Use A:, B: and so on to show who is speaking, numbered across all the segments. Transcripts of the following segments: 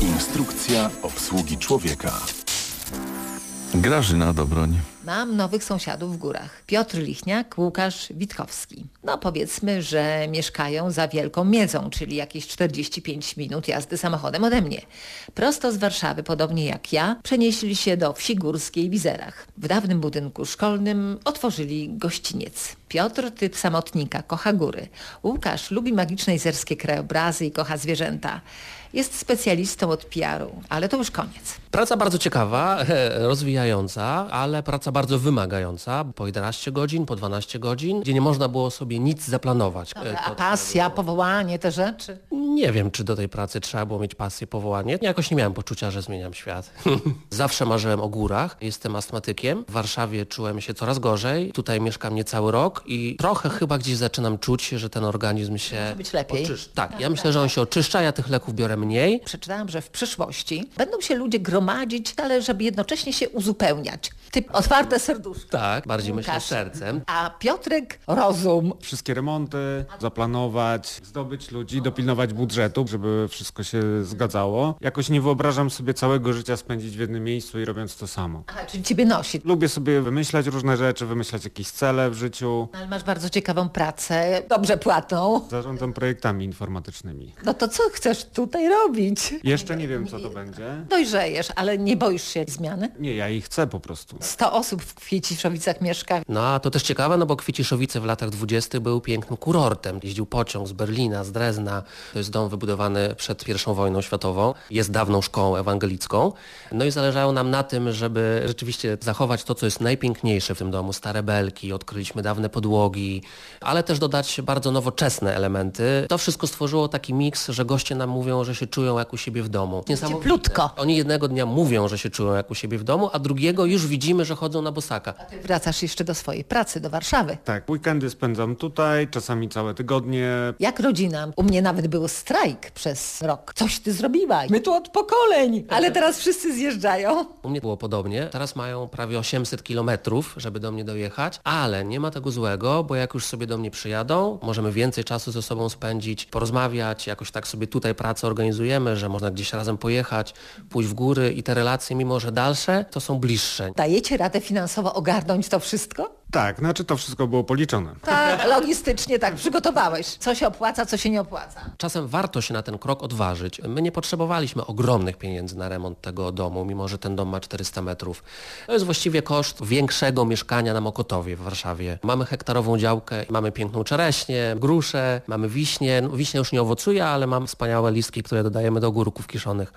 A: Instrukcja obsługi człowieka.
B: Grażyna Dobroń.
C: Mam nowych sąsiadów w górach. Piotr Lichniak, Łukasz Witkowski. No powiedzmy, że mieszkają za Wielką Miedzą, czyli jakieś 45 minut jazdy samochodem ode mnie. Prosto z Warszawy, podobnie jak ja, przenieśli się do wsi górskiej w Izerach. W dawnym budynku szkolnym otworzyli gościniec. Piotr, typ samotnika, kocha góry. Łukasz lubi magiczne izerskie krajobrazy i kocha zwierzęta. Jest specjalistą od PR-u, ale to już koniec.
D: Praca bardzo ciekawa, rozwijająca, ale praca bardzo wymagająca. Po 11 godzin, po 12 godzin, gdzie nie można było sobie nic zaplanować.
C: Dobra,
D: E,
C: a pasja, powołanie, te rzeczy?
D: Nie wiem, czy do tej pracy trzeba było mieć pasję, powołanie. Jakoś nie miałem poczucia, że zmieniam świat. Zawsze marzyłem o górach. Jestem astmatykiem. W Warszawie czułem się coraz gorzej. Tutaj mieszkam niecały rok i trochę chyba gdzieś zaczynam czuć, że ten organizm się...
C: Może być lepiej.
D: Oczyszcza. Tak, ja myślę, że on się oczyszcza, ja tych leków biorę mniej.
C: Przeczytałam, że w przyszłości będą się ludzie gromadzić, ale żeby jednocześnie się uzupełniać. Typ otwarte serduszko.
D: Tak, bardziej myślę
C: Łukasz.
D: sercem.
C: A Piotrek rozum.
E: Wszystkie remonty, zaplanować, zdobyć ludzi, dopilnować budżetu, żeby wszystko się zgadzało. Jakoś nie wyobrażam sobie całego życia spędzić w jednym miejscu i robiąc to samo.
C: Aha, czyli ciebie nosi.
E: Lubię sobie wymyślać różne rzeczy, wymyślać jakieś cele w życiu.
C: Ale masz bardzo ciekawą pracę, dobrze płatną.
E: Zarządzam projektami informatycznymi.
C: No to co chcesz tutaj robić?
E: Jeszcze nie wiem, co to będzie.
C: Dojrzejesz, ale nie boisz się zmiany?
E: Nie, ja ich chcę po prostu.
C: 100 osób w Kwieciszowicach mieszka.
D: No a to też ciekawe, no bo Kwiciszowice w latach 20. był pięknym kurortem. Jeździł pociąg z Berlina, z Drezna. To jest dom wybudowany przed I wojną światową. Jest dawną szkołą ewangelicką. No i zależało nam na tym, żeby rzeczywiście zachować to, co jest najpiękniejsze w tym domu. Stare belki, odkryliśmy dawne podłogi, ale też dodać bardzo nowoczesne elementy. To wszystko stworzyło taki miks, że goście nam mówią, że się czują jak u siebie w domu. Niesamowite.
C: Cieplutko.
D: Oni jednego dnia mówią, że się czują jak u siebie w domu, a drugiego już widzimy, że chodzą na bosaka.
C: Ty wracasz jeszcze do swojej pracy, do Warszawy.
E: Tak, weekendy spędzam tutaj, czasami całe tygodnie.
C: Jak rodzina? U mnie nawet był strajk przez rok. Coś ty zrobiła. My tu od pokoleń. Ale teraz wszyscy zjeżdżają.
D: U mnie było podobnie. Teraz mają prawie 800 kilometrów, żeby do mnie dojechać, ale nie ma tego złego, bo jak już sobie do mnie przyjadą, możemy więcej czasu ze sobą spędzić, porozmawiać, jakoś tak sobie tutaj pracę organizujemy, że można gdzieś razem pojechać, pójść w góry i te relacje, mimo że dalsze, to są bliższe.
C: Dajecie radę finansowo ogarnąć to wszystko?
E: Tak, znaczy to wszystko było policzone.
C: Tak, logistycznie tak przygotowałeś. Co się opłaca, co się nie opłaca.
D: Czasem warto się na ten krok odważyć. My nie potrzebowaliśmy ogromnych pieniędzy na remont tego domu, mimo że ten dom ma 400 metrów. To jest właściwie koszt większego mieszkania na Mokotowie w Warszawie. Mamy hektarową działkę, mamy piękną czereśnię, gruszę, mamy wiśnie. No, wiśnia już nie owocuje, ale mam wspaniałe listki, które dodajemy do ogórków kiszonych.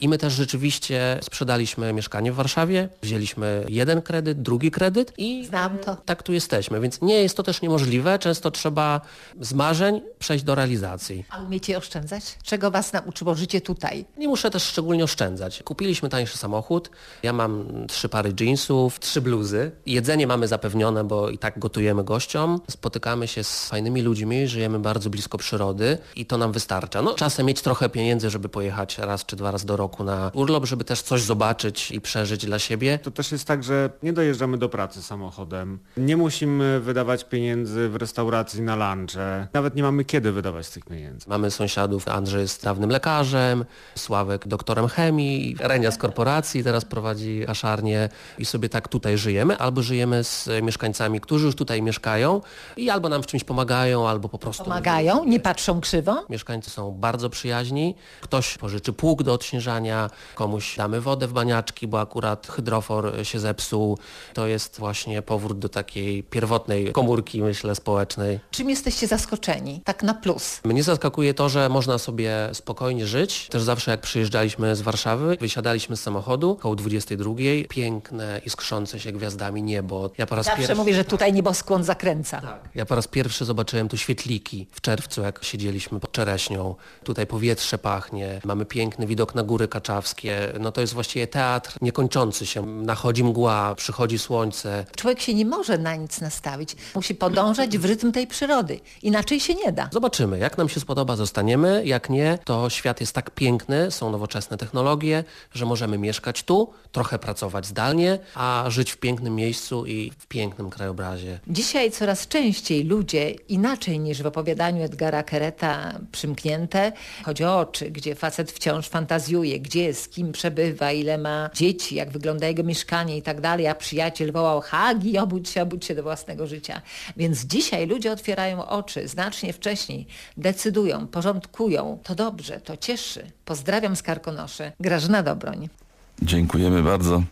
D: I my też rzeczywiście sprzedaliśmy mieszkanie w Warszawie, wzięliśmy jeden kredyt, drugi kredyt i
C: Znam to.
D: tak tu jesteśmy. Więc nie jest to też niemożliwe. Często trzeba z marzeń przejść do realizacji.
C: A umiecie oszczędzać? Czego was nauczyło życie tutaj?
D: Nie muszę też szczególnie oszczędzać. Kupiliśmy tańszy samochód. Ja mam trzy pary jeansów, trzy bluzy. Jedzenie mamy zapewnione, bo i tak gotujemy gościom. Spotykamy się z fajnymi ludźmi, żyjemy bardzo blisko przyrody i to nam wystarcza. No, czasem mieć trochę pieniędzy, żeby pojechać raz czy dwa razy do roku na urlop, żeby też coś zobaczyć i przeżyć dla siebie.
E: To też jest tak, że nie dojeżdżamy do pracy samochodem. Nie musimy wydawać pieniędzy w restauracji na lunche. Nawet nie mamy kiedy wydawać tych pieniędzy.
D: Mamy sąsiadów, Andrzej jest dawnym lekarzem, Sławek doktorem chemii, Renia z korporacji, teraz prowadzi kaszarnię i sobie tak tutaj żyjemy, albo żyjemy z mieszkańcami, którzy już tutaj mieszkają i albo nam w czymś pomagają, albo po prostu...
C: Pomagają? Nie patrzą krzywo?
D: Mieszkańcy są bardzo przyjaźni. Ktoś pożyczy pług do odśnieżania, komuś damy wodę w baniaczki, bo akurat hydrofor się zepsuł. To jest właśnie powrót do takiej pierwotnej komórki, myślę, społecznej.
C: Czym jesteście zaskoczeni? Tak na plus.
D: Mnie zaskakuje to, że można sobie spokojnie żyć. Też zawsze jak przyjeżdżaliśmy z Warszawy, wysiadaliśmy z samochodu koło 22, piękne, iskrzące się gwiazdami niebo. Ja po raz
C: Zawsze
D: pierwszy...
C: mówię, że tutaj nieboskłon zakręca.
D: Ja po raz pierwszy zobaczyłem tu świetliki w czerwcu, jak siedzieliśmy pod czereśnią. Tutaj powietrze pachnie, mamy piękny widok na góry kaczawskie. No to jest właściwie teatr niekończący się. Nachodzi mgła, przychodzi słońce.
C: Człowiek się nie może na nic nastawić. Musi podążać w rytm tej przyrody. Inaczej się nie da.
D: Zobaczymy, jak nam się spodoba, zostaniemy. Jak nie, to świat jest tak piękny, są nowoczesne technologie, że możemy mieszkać tu, trochę pracować zdalnie, a żyć w pięknym miejscu i w pięknym krajobrazie.
C: Dzisiaj coraz częściej ludzie, inaczej niż w opowiadaniu Edgara Kereta, przymknięte, chodzi o oczy, gdzie facet wciąż fantazjuje, gdzie, z kim przebywa, ile ma dzieci, jak wygląda jego mieszkanie i tak dalej, a przyjaciel wołał Hagi, obudź się, obudź się do własnego życia. Więc dzisiaj ludzie otwierają oczy znacznie wcześniej, decydują, porządkują. To dobrze, to cieszy. Pozdrawiam z Karkonoszy. Grażyna Dobroń.
B: Dziękujemy bardzo.